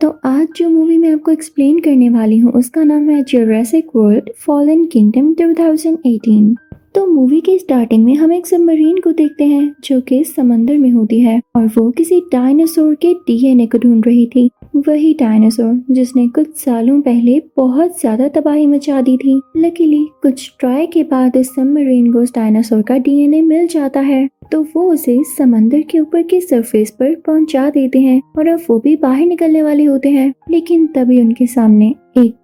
तो आज जो मूवी मैं आपको एक्सप्लेन करने वाली हूँ, उसका नाम है जोरेसिक वर्ल्ड फॉलन किंगडम 2018 तो मूवी के स्टार्टिंग में हम एक सबमरीन को देखते हैं, जो कि समंदर में होती है, और वो किसी डायनासोर के डीएनए को ढूंढ रही थी। वही डायनासोर जिसने कुछ सालों पहले बहुत ज़्यादा तबाही मचा दी थी। लकीली कुछ ट्राई के बाद इस सबमरीन को डायनासोर का डीएनए मिल जाता है। तो वो उसे समंदर के ऊपर के सरफेस पर पहुँचा देते हैं और अब वो भी बाहर निकलने वाले होते हैं। लेकिन तभी उनके सामने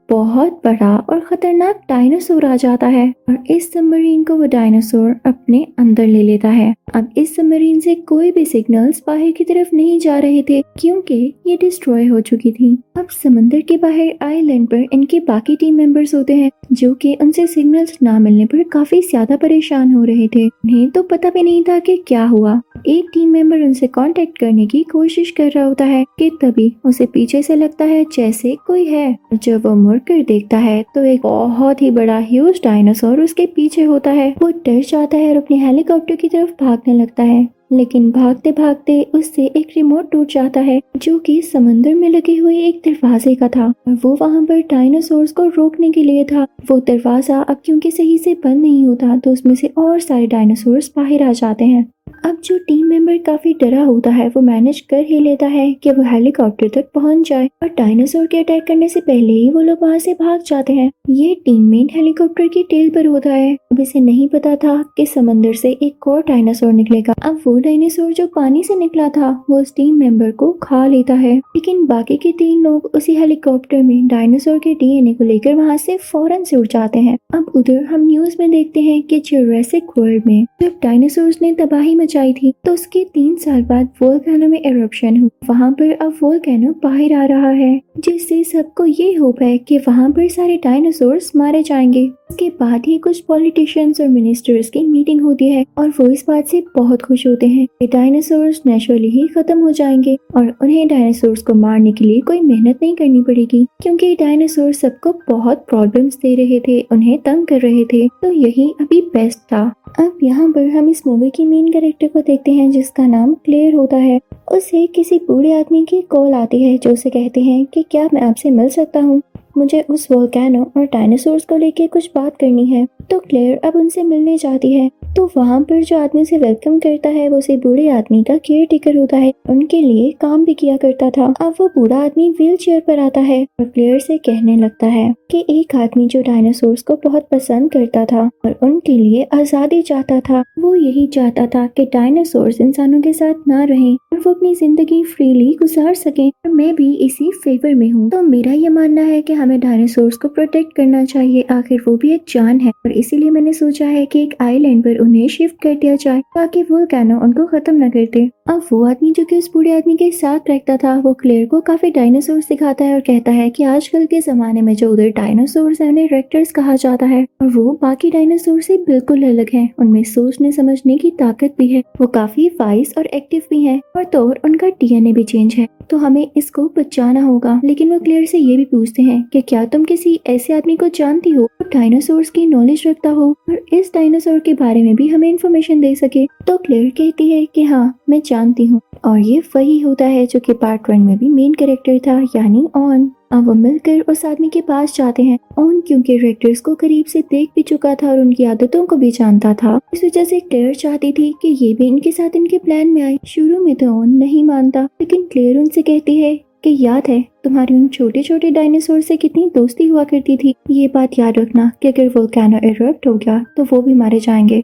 बहुत बड़ा और खतरनाक डायनासोर आ जाता है और इस सबमरीन को वो डायनासोर अपने अंदर ले लेता है। अब इस सबमरीन से कोई भी सिग्नल्स बाहर की तरफ़ नहीं जा रहे थे, क्योंकि ये डिस्ट्रॉय हो चुकी थी। अब समंदर के बाहर आइलैंड पर इनके बाकी टीम मेंबर्स होते हैं, जो कि उनसे सिग्नल्स ना मिलने पर काफ़ी ज़्यादा परेशान हो रहे थे। उन्हें तो पता भी नहीं था कि क्या हुआ। एक टीम मेंबर उनसे कांटेक्ट करने की कोशिश कर रहा होता है, कि तभी उसे पीछे से लगता है जैसे कोई है। जब वो मुड़कर देखता है तो एक बहुत ही बड़ा ह्यूज डायनासोर उसके पीछे होता है। वो डर जाता है और अपने हेलीकॉप्टर की तरफ़ भागने लगता है। लेकिन भागते भागते उससे एक रिमोट टूट जाता है, जो कि समंदर में लगे हुए एक दरवाजे का था। और वो वहाँ पर डायनासोर को रोकने के लिए था। वो दरवाज़ा अब क्योंकि सही से बंद नहीं होता तो उसमें से और सारे डायनासोर बाहर आ जाते हैं। अब जो टीम मेंबर काफ़ी डरा होता है, वो मैनेज कर ही लेता है कि वो हेलीकॉप्टर तक पहुँच जाए और डायनासोर के अटैक करने से पहले ही वो लोग वहाँ से भाग जाते हैं। ये टीम मेन हेलीकॉप्टर की टेल पर होता है। अब इसे नहीं पता था कि समंदर से एक और डायनासोर निकलेगा। अब वो डायनासोर जो पानी से निकला था, वो उस टीम मेंबर को खा लेता है। लेकिन बाकी के तीन लोग उसी हेलीकॉप्टर में डायनासोर के डीएनए को लेकर वहाँ से फ़ौरन से उड़ जाते हैं। अब उधर हम न्यूज़ में देखते हैं कि जुरासिक वर्ल्ड में जब डायनासोर ने तबाही मचाई थी तो उसके तीन साल बाद वोल्केनो में एरप्शन हुआ। वहाँ पर अब वोल्केनो बाहर आ रहा है, जिससे सबको ये होप है कि वहाँ पर सारे डायनासोर मारे जाएँगे। उसके बाद ही कुछ पॉलिटिशियंस और मिनिस्टर्स की मीटिंग होती है और वो इस बात से बहुत खुश होते हैं कि डायनासोर्स नेचुरली ही खत्म हो जाएँगे और उन्हें डायनासोर्स को मारने के लिए कोई मेहनत नहीं करनी पड़ेगी। क्योंकि डायनासोर सबको बहुत प्रॉब्लम्स दे रहे थे, उन्हें तंग कर रहे थे। तो यही अभी बेस्ट था। अब यहाँ पर हम इस मूवी की मेन कैरेक्टर को देखते हैं, जिसका नाम क्लियर होता है। उसे किसी बूढ़े आदमी की कॉल आती है, जो उसे कहते हैं कि क्या मैं आपसे मिल सकता हूँ? मुझे उस वोल्केनो और डायनासोर्स को लेके कुछ बात करनी है तो क्लेयर अब उनसे मिलने जाती है। तो वहाँ पर जो आदमी उसे वेलकम करता है, वो उसे बूढ़े आदमी का केयर टेकर होता है। उनके लिए काम भी किया करता था। अब वो बूढ़ा आदमी व्हील चेयर पर आता है और क्लेयर से कहने लगता है कि एक आदमी जो डायनासोर को बहुत पसंद करता था और उनके लिए आज़ादी चाहता था, वो यही चाहता था कि डायनासोर इंसानों के साथ ना रहें और वो अपनी ज़िंदगी फ्रीली गुजार सके। और मैं भी इसी फेवर में हूँ। तो मेरा ये मानना है कि हमें डायनासोर को प्रोटेक्ट करना चाहिए। आखिर वो भी एक जान है और इसीलिए मैंने सोचा है कि एक आईलैंड पर उन्हें शिफ्ट कर दिया जाए ताकि वो कैनो उनको खत्म न करते अब वो आदमी जो कि उस बूढ़े आदमी के साथ रहता था, वो क्लेयर को काफ़ी डायनासोर दिखाता है और कहता है कि आजकल के जमाने में जो उधर डायनासोर है, उन्हें रेक्टर्स कहा जाता है। और वो बाकी डायनासोर से बिल्कुल अलग है। उनमें सोचने समझने की ताकत भी है। वो काफ़ी वाइस और एक्टिव भी है। और तो और उनका डीएनए भी चेंज है। तो हमें इसको बचाना होगा। लेकिन वो क्लियर से ये भी पूछते हैं कि क्या तुम किसी ऐसे आदमी को जानती हो जो डायनासोर्स की नॉलेज रखता हो और इस डायनासोर के बारे में भी हमें इन्फॉर्मेशन दे सके? तो क्लियर कहती है कि हाँ मैं जानती हूँ। और ये वही होता है जो कि पार्ट वन में भी मेन कैरेक्टर था, यानी ऑन अब वो मिलकर उस आदमी के पास जाते हैं। ऑन क्योंकि रेक्टर्स को करीब से देख भी चुका था और उनकी आदतों को भी जानता था। इस वजह से क्लेयर चाहती थी कि ये भी इनके साथ इनके प्लान में आए। शुरू में तो ऑन नहीं मानता, लेकिन क्लेयर उनसे कहती है कि याद है, तुम्हारी उन छोटे छोटे डायनासोर से कितनी दोस्ती हुआ करती थी। ये बात याद रखना कि अगर वो कैनो इरप्ट हो गया तो वो भी मारे जाएँगे।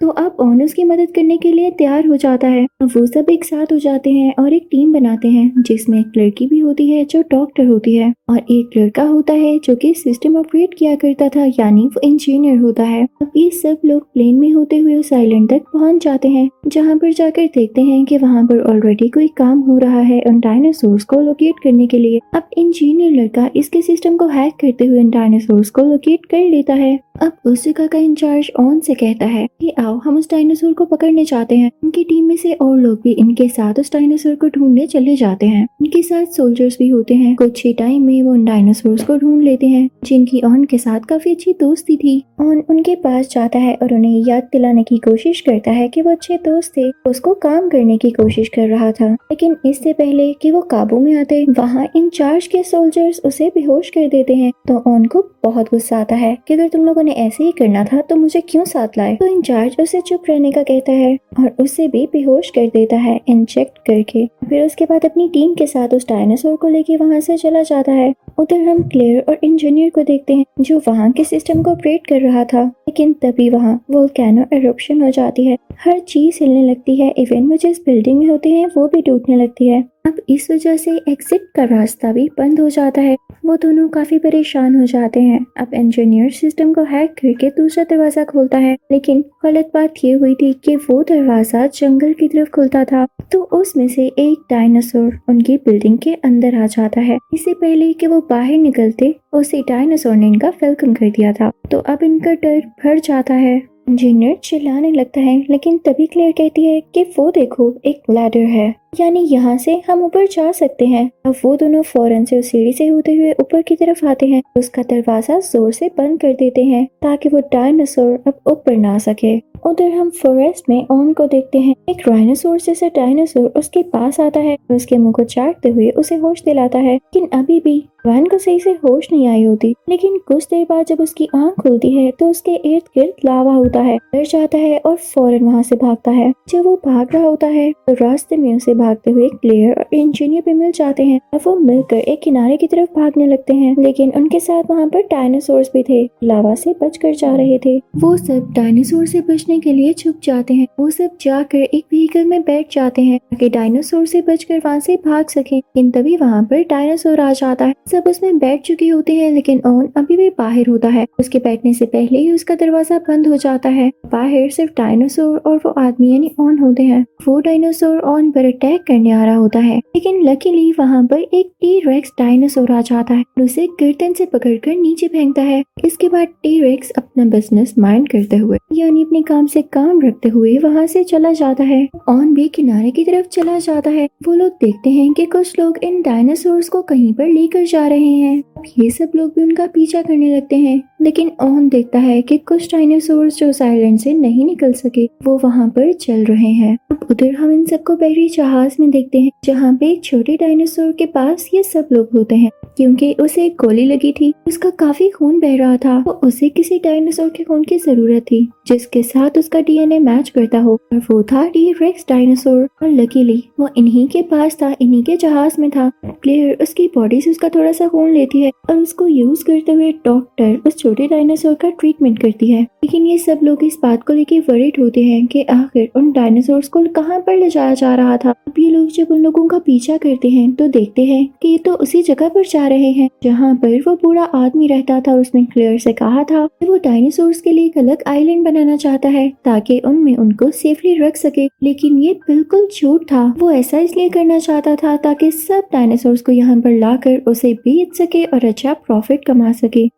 तो अब ऑन उसकी मदद करने के लिए तैयार हो जाता है। वो सब एक साथ हो जाते हैं और एक टीम बनाते हैं, जिसमें एक लड़की भी होती है जो डॉक्टर होती है और एक लड़का होता है जो कि सिस्टम ऑपरेट किया करता था, यानी वो इंजीनियर होता है। अब ये सब लोग प्लेन में होते हुए उस आइलैंड तक पहुँच जाते हैं, जहाँ पर जाकर देखते हैं कि वहाँ पर ऑलरेडी कोई काम हो रहा है उन डायनासोर्स को लोकेट करने के लिए। अब इंजीनियर लड़का इसके सिस्टम को हैक करते हुए इन डायनासोर्स को लोकेट कर लेता है। अब उस जगह का इंचार्ज ऑन से कहता है कि आओ हम उस डायनासोर को पकड़ने चाहते हैं। उनकी टीम में से और लोग भी इनके साथ उस डायनासोर को ढूँढने चले जाते हैं। उनके साथ सोल्जर्स भी होते हैं। कुछ ही टाइम में वो उन डायनासोर को ढूंढ लेते हैं, जिनकी ऑन के साथ काफ़ी अच्छी दोस्ती थी। ऑन उनके पास जाता है और उन्हें याद दिलाने की कोशिश करता है की वो अच्छे दोस्त थे। उसको काम करने की कोशिश कर रहा था, लेकिन इससे पहले की वो काबू में आते, वहाँ इंचार्ज के सोल्जर्स उसे बेहोश कर देते हैं। तो ऑन को बहुत गुस्सा आता है कि अगर तुम लोगों ने ऐसे ही करना था तो मुझे क्यों साथ लाए? तो इंचार्ज उसे चुप रहने का कहता है और उसे भी बेहोश कर देता है इंजेक्ट करके। फिर उसके बाद अपनी टीम के साथ उस डायनासोर को लेके वहाँ से चला जाता है। उधर हम क्लेयर और इंजीनियर को देखते हैं, जो वहाँ के सिस्टम को ऑपरेट कर रहा था। लेकिन तभी वहाँ वोल्केनो एरोप्शन हो जाती है। हर चीज़ हिलने लगती है। इवन वो जिस बिल्डिंग में होते हैं, वो भी टूटने लगती है। अब इस वजह से एग्जिट का रास्ता भी बंद हो जाता है। वो दोनों काफ़ी परेशान हो जाते हैं। अब इंजीनियर सिस्टम को हैक करके दूसरा दरवाज़ा खोलता है। लेकिन गलत बात ये हुई थी कि वो दरवाज़ा जंगल की तरफ़ खुलता था। तो उसमें से एक डायनासोर उनकी बिल्डिंग के अंदर आ जाता है। इससे पहले कि वो बाहर निकलते, उसे डायनासोर ने इनका वेलकम कर दिया था। तो अब इनका डर भर जाता है। इंजीनियर चिल्लाने लगता है, लेकिन तभी क्लियर कहती है कि वो देखो, एक लैडर है। यानी यहाँ से हम ऊपर जा सकते हैं। अब वो दोनों फ़ौरन से उस सीढ़ी से होते हुए ऊपर की तरफ़ आते हैं उसका दरवाज़ा ज़ोर से बंद कर देते हैं ताकि वो डायनासोर अब ऊपर ना सके। उधर हम फॉरेस्ट में ऑन को देखते हैं। एक राइनोसोर जैसा डायनासोर उसके पास आता है और उसके मुँह को चाटते हुए उसे होश दिलाता है। लेकिन अभी भी वैन को सही से होश नहीं आई होती। लेकिन कुछ देर बाद जब उसकी आँख खुलती है तो उसके इर्द गिर्द लावा होता है। डर जाता है और फ़ौरन वहाँ से भागता है। जब वो भाग रहा होता है तो रास्ते में उसे भागते हुए क्लियर और इंजीनियर भी मिल जाते हैं। और वो मिलकर एक किनारे की तरफ़ भागने लगते हैं, लेकिन उनके साथ वहाँ पर डायनासोर भी थे। लावा से बच कर जा रहे थे। वो सब डायनासोर से बचने के लिए छुप जाते हैं। वो सब जाकर एक व्हीकल में बैठ जाते हैं, ताकि डायनासोर से बचकर वहाँ से भाग सके। लेकिन तभी वहाँ पर डायनासोर आ जाता है। सब उसमें बैठ चुके होते हैं, लेकिन ऑन अभी भी बाहर होता है। उसके बैठने से पहले ही उसका दरवाज़ा बंद हो जाता है। बाहर सिर्फ़ डायनासोर और वो आदमी यानी ऑन होते हैं। वो डायनासोर ऑन पर अटैक करने आ रहा होता है, लेकिन लकीली वहाँ पर एक टी रेक्स डायनासोर आ जाता है और उसे गर्दन से पकड़कर नीचे फेंकता है। इसके बाद टी रेक्स अपना बिज़नेस माइंड करते हुए, यानी अपने काम से काम रखते हुए वहाँ से चला जाता है। ऑन भी किनारे की तरफ़ चला जाता है। वो लोग देखते हैं कि कुछ लोग इन डायनासोर को कहीं पर लेकर जा रहे हैं। ये सब लोग भी उनका पीछा करने लगते हैं। लेकिन ऑन देखता है कि कुछ डायनासोर जो साइलेंट से नहीं निकल सके, वो वहाँ पर चल रहे हैं। अब उधर हम इन सबको बहरी जहाज़ में देखते हैं जहाँ पे छोटे डायनासोर के पास ये सब लोग होते हैं। क्योंकि उसे एक गोली लगी थी। उसका काफ़ी खून बह रहा था। तो उसे किसी डायनासोर के खून की ज़रूरत थी, जिसके साथ उसका डीएनए मैच करता हो। और वो था डी रेक्स डायनासोर और लकीली वो इन्हीं के पास था, इन्हीं के जहाज़ में था। प्लेयर उसकी बॉडी से उसका थोड़ा सा खून लेती है और उसको यूज़ करते हुए डॉक्टर उस छोटे डायनासोर का ट्रीटमेंट करती है। लेकिन ये सब लोग इस बात को लेकर वरिड होते हैं कि आखिर उन डायनासोर को कहाँ पर ले जाया जा रहा था। अब ये लोग जब उन लोगों का पीछा करते हैं तो देखते हैं कि ये तो उसी जगह पर जा रहे हैं। जहाँ पर वो बूढ़ा आदमी रहता था और उसने क्लियर से कहा था कि वो डायनासोर के लिए एक अलग आइलैंड बनाना चाहता है, ताकि उनमें उनको सेफली रख सके। लेकिन ये बिल्कुल झूठ था। वो ऐसा इसलिए करना चाहता था ताकि सब डायनासोर को यहाँ पर लाकर उसे बेच सके और अच्छा प्रॉफिट कमा सके।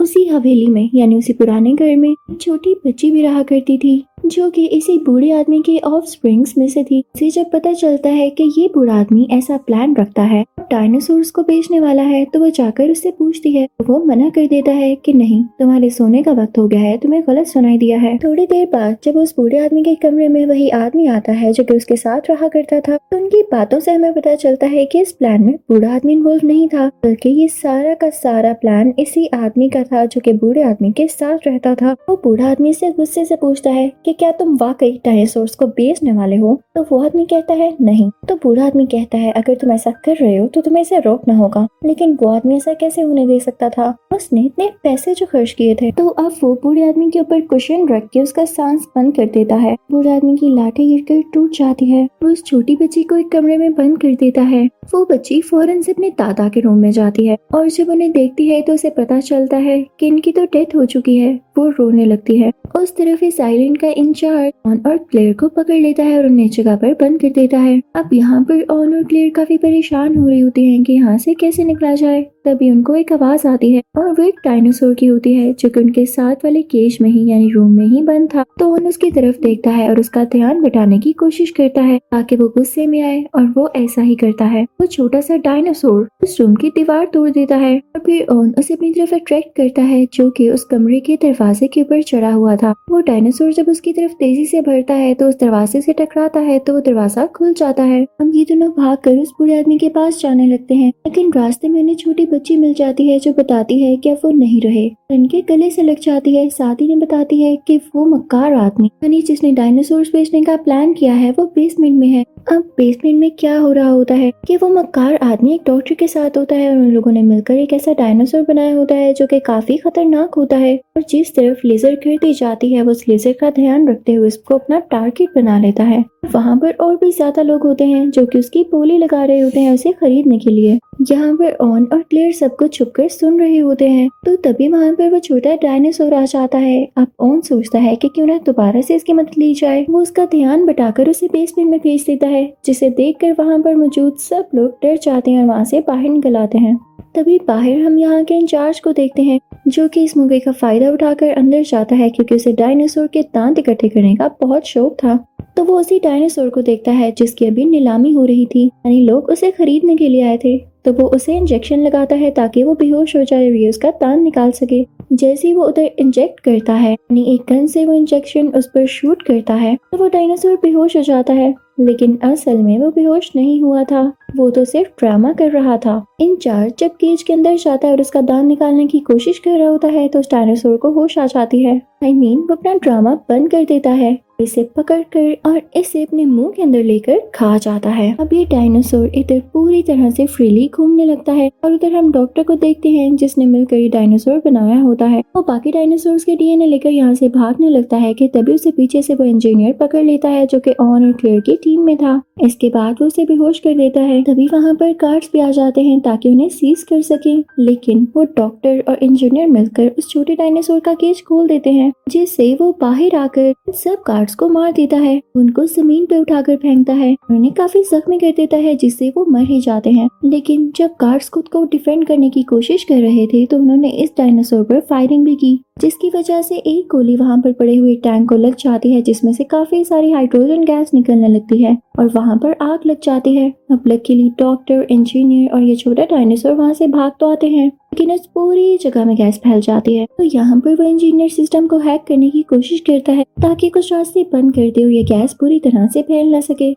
उसी हवेली में, यानी उसी पुराने घर में छोटी बच्ची भी रहा करती थी। जो कि इसी बूढ़े आदमी के ऑफ़ स्प्रिंग्स में से थी। इसे जब पता चलता है कि ये बूढ़ा आदमी ऐसा प्लान रखता है डायनासोर्स को बेचने वाला है तो वो जाकर उससे पूछती है। वो मना कर देता है कि नहीं, तुम्हारे सोने का वक्त हो गया है, तुम्हें गलत सुनाई दिया है। थोड़ी देर बाद जब उस बूढ़े आदमी के कमरे में वही आदमी आता है, जो कि उसके साथ रहा करता था तो उनकी बातों से हमें पता चलता है कि इस प्लान में बूढ़ा आदमी इन्वॉल्व नहीं था, बल्कि ये सारा का सारा प्लान इसी आदमी का था, जो कि बूढ़े आदमी के साथ रहता था। वो बूढ़ा आदमी से गुस्से से पूछता है क्या तुम वाकई डायनासोर्स को बेचने वाले हो? तो वो आदमी कहता है, नहीं। तो बूढ़ा आदमी कहता है, अगर तुम ऐसा कर रहे हो तो तुम्हें इसे रोकना होगा। लेकिन वो आदमी ऐसा कैसे होने दे सकता था? उसने इतने पैसे जो खर्च किए थे। तो अब वो बूढ़े आदमी के ऊपर कुशन रख के उसका सांस बंद कर देता है। बूढ़े आदमी की लाठी गिरकर टूट जाती है। वो उस छोटी बच्ची को एक कमरे में बंद कर देता है। वो बच्ची फ़ौरन से अपने दादा के रूम में जाती है और जब उन्हें देखती है तो उसे पता चलता है कि इनकी तो डेथ हो चुकी है। वो रोने लगती है। उस तरफ़ इस आइलैंड का इंचार्ज ऑन और क्लेयर को पकड़ लेता है और उन्हें जगह पर बंद कर देता है। अब यहाँ पर ऑन और क्लेयर काफ़ी परेशान हो रही होती हैं कि यहाँ से कैसे निकला जाए। तभी उनको एक आवाज़ आती है और वो एक डायनासोर की होती है, जो कि उनके साथ वाले केज में ही, यानी रूम में ही बंद था। तो उन उसकी तरफ़ देखता है और उसका ध्यान बटाने की कोशिश करता है, ताकि वो गुस्से में आए और वो ऐसा ही करता है। वो छोटा सा डायनासोर उस रूम की दीवार तोड़ देता है और फिर ओन उसे अपनी तरफ़ अट्रैक्ट करता है, जो की उस कमरे के दरवाजे के ऊपर चढ़ा हुआ था। वो डायनासोर जब उसकी तरफ़ तेज़ी से बढ़ता है तो उस दरवाजे से टकराता है तो वो दरवाज़ा खुल जाता है। हम ये दोनों भाग कर उस बुरे आदमी के पास जाने लगते हैं। लेकिन रास्ते में उन्हें छोटी बच्ची मिल जाती है, जो बताती है की अब वो नहीं रहे। इनके गले से लग जाती है साथ ही ने बताती है की वो मक्कार आदमी। यानी जिसने डायनासोर बेचने का प्लान किया है, वो बेसमेंट में है। अब बेसमेंट में क्या हो रहा होता है कि वो मक्कार आदमी एक डॉक्टर के साथ होता है और उन लोगों ने मिलकर एक ऐसा डायनासोर बनाया होता है जो कि काफ़ी खतरनाक होता है। और जिस तरफ़ लेजर गिरती जाती है, वो उस लेजर का ध्यान रखते हुए उसको अपना टारगेट बना लेता है। वहाँ पर और भी ज़्यादा लोग होते हैं जो कि उसकी बोली लगा रहे होते हैं उसे खरीदने के लिए। यहाँ पर ऑन और क्लियर सब कुछ छुप कर सुन रहे होते हैं। तो तभी वहाँ पर वो छोटा डायनासोर आ जाता है। अब ऑन सोचता है कि क्यों ना दोबारा से इसकी मदद ली जाए। वो उसका ध्यान बटाकर उसे बेसमेंट में भेज देता है, जिसे देखकर वहाँ पर मौजूद सब लोग डर जाते हैं और वहाँ से बाहर निकल आते हैं। तभी बाहर हम यहाँ के इंचार्ज को देखते हैं, जो कि इस मौके का फ़ायदा उठाकर अंदर जाता है, क्योंकि उसे डायनासोर के दांत इकट्ठे करने का बहुत शौक था। तो वो उसी डायनासोर को देखता है, जिसकी अभी नीलामी हो रही थी। यानी लोग उसे खरीदने के लिए आए थे। तो वो उसे इंजेक्शन लगाता है, ताकि वो बेहोश हो जाए और उसका तान निकाल सके। जैसे ही वो उधर इंजेक्ट करता है, यानी एक गन से वो इंजेक्शन उस पर शूट करता है तो वो डायनासोर बेहोश हो जाता है। लेकिन असल में वो बेहोश नहीं हुआ था। वो तो सिर्फ़ ड्रामा कर रहा था। इंचार्ज जब केज के अंदर जाता है और उसका दान निकालने की कोशिश कर रहा होता है तो उस डायनासोर को होश आ जाती है। आई I मीन mean, वो अपना ड्रामा बंद कर देता है। इसे पकड़ कर और इसे अपने मुँह के अंदर लेकर खा जाता है। अब ये डायनासोर इधर पूरी तरह से फ्रीली घूमने लगता है और उधर हम डॉक्टर को देखते हैं जिसने मिलकर ये डायनासोर बनाया होता है। वो बाकी डायनासोर के डीएनए लेकर यहाँ से भागने लगता है कि तभी उसे पीछे से वो इंजीनियर पकड़ लेता है जो कि ऑन और क्लियर की टीम में था। इसके बाद वो उसे बेहोश कर देता है। तभी वहाँ पर कार्ड्स भी आ जाते हैं ताकि उन्हें सीज कर सके। लेकिन वो डॉक्टर और इंजीनियर मिलकर उस छोटे डायनासोर का केज खोल देते हैं, जिससे वो बाहर आकर सब कार्ड्स को मार देता है, उनको ज़मीन पे उठाकर फेंकता है। उन्हें काफ़ी जख्मी कर देता है जिससे वो मर ही जाते हैं। लेकिन जब कार्ड्स खुद को डिफेंड करने की कोशिश कर रहे थे तो उन्होंने इस डायनासोर पर फायरिंग भी की, जिसकी वजह से एक गोली वहाँ पर पड़े हुए टैंक को लग जाती है, जिसमें से काफ़ी सारी हाइड्रोजन गैस निकलने लगती है और वहाँ पर आग लग जाती है। अब लकीली डॉक्टर इंजीनियर और ये छोटा डायनासोर वहाँ से भाग तो आते हैं। लेकिन इस पूरी जगह में गैस फैल जाती है। तो यहाँ पर वो इंजीनियर सिस्टम को हैक करने की कोशिश करता है, ताकि कुछ रास्ते बंद करते हुए गैस पूरी तरह से फैल ना सके।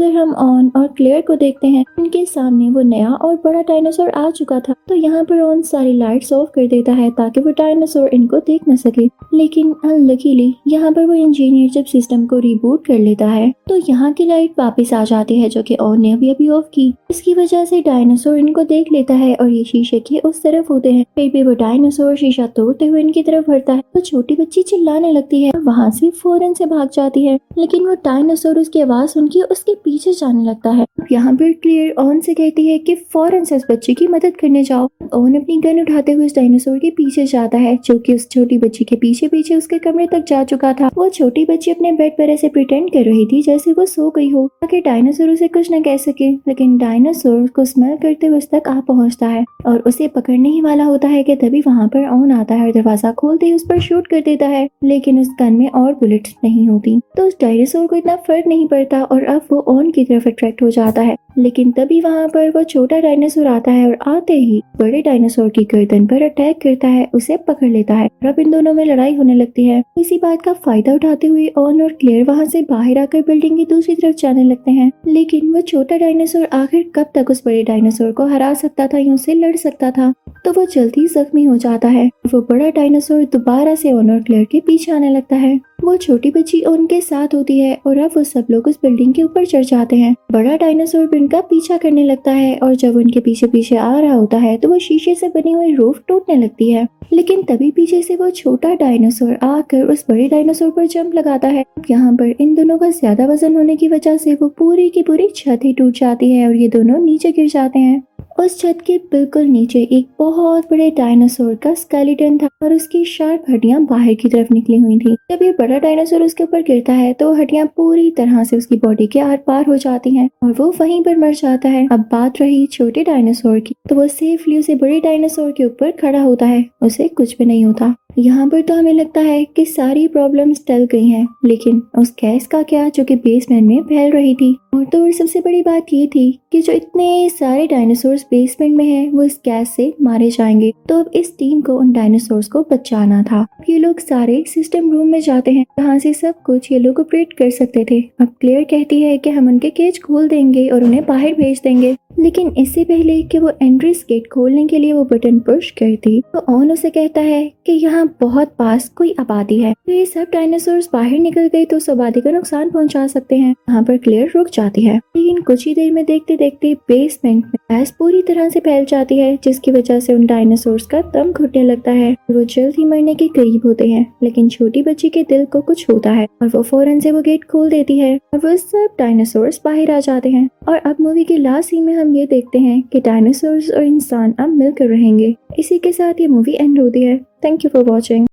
उधर हम ऑन और क्लियर को देखते हैं, उनके सामने वो नया और बड़ा डायनासोर आ चुका था। तो यहाँ पर ऑन सारी लाइट्स ऑफ़ कर देता है ताकि वो डायनासोर इनको देख न सके। लेकिन अनलकीली, यहाँ पर वो इंजीनियर जब सिस्टम को रिबूट कर लेता है तो यहाँ की लाइट वापस आ जाती है जो कि ऑन ने अभी अभी ऑफ़ की। इसकी वजह से डायनासोर इनको देख लेता है और ये शीशे के उस तरफ़ होते हैं। फिर भी वो डायनासोर शीशा तोड़ते हुए इनकी तरफ़ भरता है। तो छोटी बच्ची चिल्लाने लगती है। वहाँ से फ़ौरन से भाग जाती है। लेकिन वो डायनासोर उसकी आवाज़ सुन के उसके पीछे जाने लगता है। यहाँ पर क्लियर ऑन से कहती है कि फ़ौरन से उस बच्चे की मदद करने जाओ। ऑन अपनी गन उठाते हुए उस डायनासोर के पीछे जाता है, जो कि उस छोटी बच्ची के पीछे पीछे उसके कमरे तक जा चुका था। वो छोटी बच्ची अपने बेड पर ऐसे प्रिटेंड कर रही थी जैसे वो सो गई हो। ताकि डायनासोर उसे कुछ न कह सके, लेकिन डायनासोर को स्मेल करते हुए उस तक आ पहुँचता है। और उसे पकड़ने ही वाला होता है कि तभी वहाँ पर ऑन आता है और दरवाज़ा खोलते ही उस पर शूट कर देता है, लेकिन उस गन में और बुलेट नहीं होती। तो उस डायनासोर को इतना फ़र्क नहीं पड़ता और अब वो ऑन की तरफ़ अट्रैक्ट हो जाता है। लेकिन तभी वहाँ पर वो छोटा डायनासोर आता है और आते ही बड़े डायनासोर की गर्दन पर अटैक करता है, उसे पकड़ लेता है और अब इन दोनों में लड़ाई होने लगती है। इसी बात का फ़ायदा उठाते हुए ऑन और क्लियर वहाँ से बाहर आकर बिल्डिंग की दूसरी तरफ़ जाने लगते हैं। लेकिन वो छोटा डायनासोर आखिर कब तक उस बड़े डायनासोर को हरा सकता था या उसे लड़ सकता था? तो वो जल्दी जख्मी हो जाता है। वो बड़ा डायनासोर दोबारा से ऑन और क्लियर के पीछे आने लगता है। वो छोटी बच्ची उनके साथ होती है और अब वो सब लोग उस बिल्डिंग के ऊपर चढ़ जाते हैं। बड़ा डायनासोर उनका पीछा करने लगता है और जब उनके पीछे पीछे आ रहा होता है तो वो शीशे से बनी हुई रूफ टूटने लगती है। लेकिन तभी पीछे से वो छोटा डायनासोर आकर उस बड़े डायनासोर पर जंप लगाता है। यहाँ पर इन दोनों का ज़्यादा वज़न होने की वजह से वो पूरी की पूरी छत ही टूट जाती है और ये दोनों नीचे गिर जाते हैं। उस छत के बिल्कुल नीचे एक बहुत बड़े डायनासोर का स्केलेटन था और उसकी शार्प हड्डियाँ बाहर की तरफ़ निकली हुई थी। जब ये बड़ा डायनासोर उसके ऊपर गिरता है तो हड्डियाँ पूरी तरह से उसकी बॉडी के आर पार हो जाती हैं और वो वहीं पर मर जाता है। अब बात रही छोटे डायनासोर की तो वो सेफली उसे बड़े डायनासोर के ऊपर खड़ा होता है। उसे कुछ भी नहीं होता। यहाँ पर तो हमें लगता है कि सारी प्रॉब्लम्स टल गई हैं, लेकिन उस गैस का क्या जो कि बेसमेंट में फैल रही थी? और तो और सबसे बड़ी बात ये थी कि जो इतने सारे डायनासोर्स बेसमेंट में हैं, वो इस गैस से मारे जाएँगे। तो अब इस टीम को, उन डायनासोर्स को बचाना था। ये लोग सारे सिस्टम रूम में जाते हैं, जहाँ से सब कुछ ये लोग ऑपरेट कर सकते थे। अब क्लियर कहती है कि हम उनके केज खोल देंगे और उन्हें बाहर भेज देंगे। लेकिन इससे पहले कि वो एंट्रीज गेट खोलने के लिए वो बटन पुश करती तो ऑन उसे कहता है कि यहाँ बहुत पास कोई आबादी है। तो ये सब डायनासोर बाहर निकल गए तो उस आबादी को नुकसान पहुँचा सकते हैं। यहाँ पर क्लियर रुक जाती है। लेकिन कुछ ही देर में देखते देखते बेसमेंट में गैस पूरी तरह से फैल जाती है, जिसकी वजह से उन डायनासोर का दम घुटने लगता है। वो जल्द ही मरने के करीब होते हैं, लेकिन छोटी बच्ची के दिल को कुछ होता है और वो फ़ौरन से वो गेट खोल देती है और वो सब डायनासोर बाहर आ जाते हैं। और अब मूवी के लास्ट सीन में हम ये देखते हैं कि डायनासोर और इंसान अब मिलकर रहेंगे। इसी के साथ ये मूवी एंड होती है। Thank you for watching